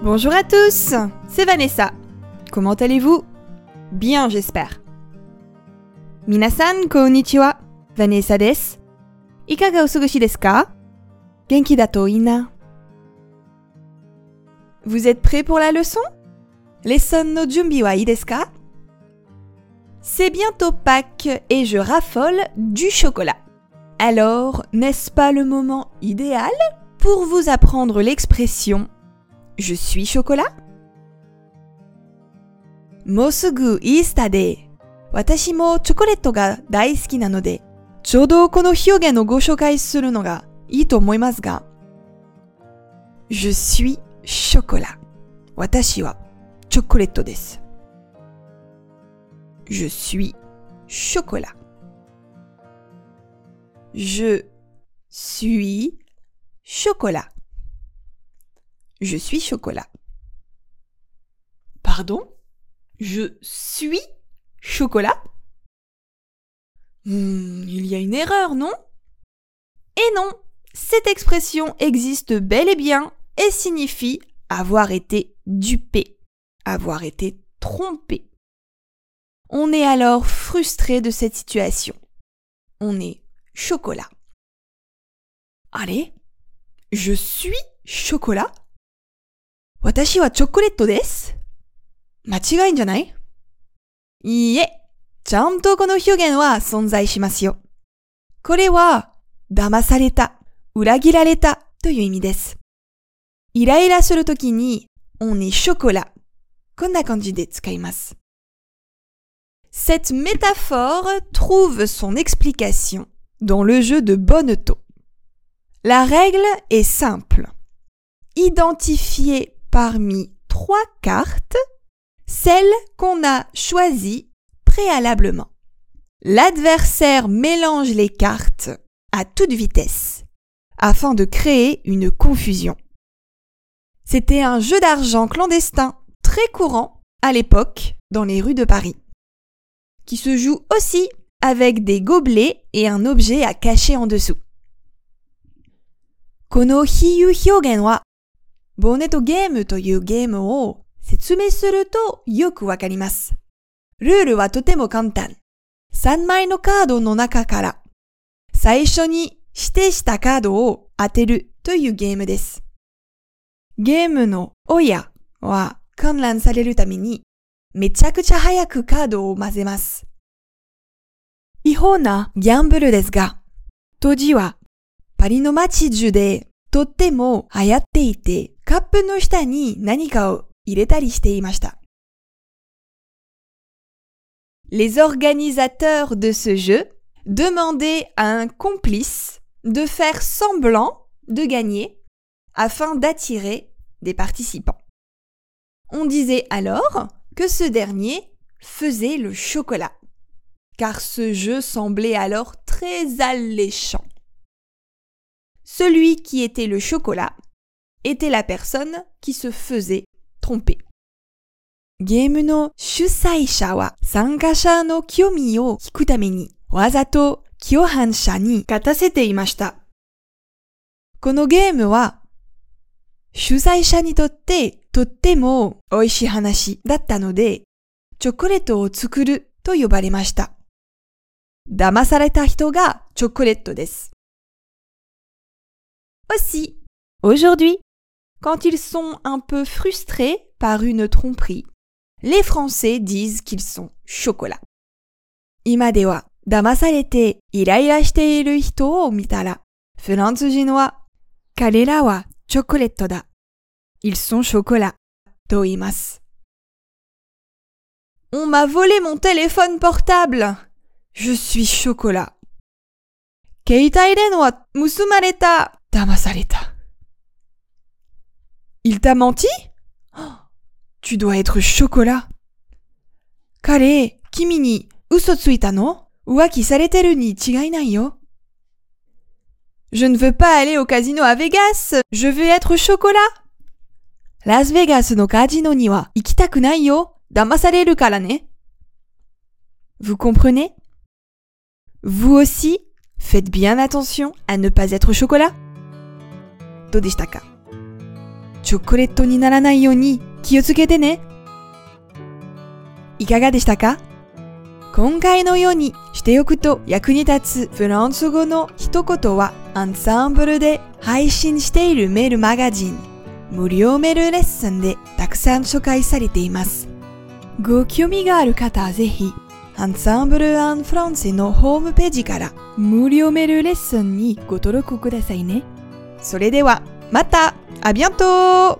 Bonjour à tous, c'est Vanessa. Comment allez-vous? Bien, j'espère. Minasan, konnichiwa. Vanessa desu. Ikaga o sugushi desu Genki da to ii na. Vous êtes prêts pour la leçon? Lesson no junbi wa C'est bientôt Pâques et je raffole du chocolat. Alors, n'est-ce pas le moment idéal pour vous apprendre l'expression je suis chocolat? もうすぐイースターで、私もチョコレートが大好きなので、ちょうどこの表現をご紹介するのがいいと思いますが、Je suis chocolat. 私はチョコレートです。Je suis chocolat. Je suis chocolat. Je suis chocolat. Pardon? Je suis chocolat? Hmm, Il y a une erreur, non? Et non Cette expression existe bel et bien et signifie avoir été dupé, avoir été trompé. On est alors frustré de cette situation. On est chocolat. Allez, je suis chocolat? 私はチョコレートです。間違いんじゃないいいえ、ちゃんとこの表現は存在しますよ。これは、騙された、裏切られたという意味です。イライラするときに、on est chocolat。こんな感じで使います。Cette métaphore trouve son explication dans le jeu de Bonneto. La règle est simple. Identifier parmi trois cartes celle qu'on a choisie préalablement. L'adversaire mélange les cartes à toute vitesse afin de créer une confusion. C'était un jeu d'argent clandestin très courant à l'époque dans les rues de Paris, qui se joue aussi avec des gobelets et un objet à cacher en dessous. この比喩表現は ボーネとゲームというゲームを説明するとよくわかります。ルールはとても簡単。3枚のカードの中から最初に指定したカードを当てるというゲームです。ゲームの親は観覧されるためにめちゃくちゃ早くカードを混ぜます。違法なギャンブルですが、当時はパリの街中でとっても流行っていて、カップの下に何かを入れたりしていました。Les organisateurs de ce jeu demandaient à un complice de faire semblant de gagner afin d'attirer des participants. On disait alors que ce dernier faisait le chocolat, car ce jeu semblait alors très alléchant. Celui qui était le chocolat était la personne qui se faisait tromper. ゲームの主催者は参加者の興味を引くためにわざと共犯者に勝たせていました。このゲームは主催者にとってとっても美味しい話だったのでチョコレートを作ると呼ばれました。騙された人がチョコレートです。Aussi, aujourd'hui, quand ils sont un peu frustrés par une tromperie, les Français disent qu'ils sont chocolat. 今では騙されてイライラしている人を見たら、フランス人は彼らはチョコレートだ。Ils sont chocolat と言います。On m'a volé mon téléphone portable. Je suis chocolat. 携帯電話盗まれた。騙された。 il t'a menti? Tu dois être chocolat. Kare, kimini, uso tsuita no? Waki sareteru ni chigai yo. Je ne veux pas aller au casino à Vegas, je veux être chocolat. Las Vegas no casino ni wa ikitaku nai yo, damasareru ne. Vous comprenez? Vous aussi, faites bien attention à ne pas être chocolat. チョコレートにならないように気をつけてね。いかがでしたか？今回のようにしておくと役に立つフランス語の一言はアンサンブルで配信しているメールマガジン無料メールレッスンでたくさん紹介されています。ご興味がある方はぜひアンサンブル・アン・フランセのホームページから無料メールレッスンにご登録くださいね。それでは Mata À bientôt.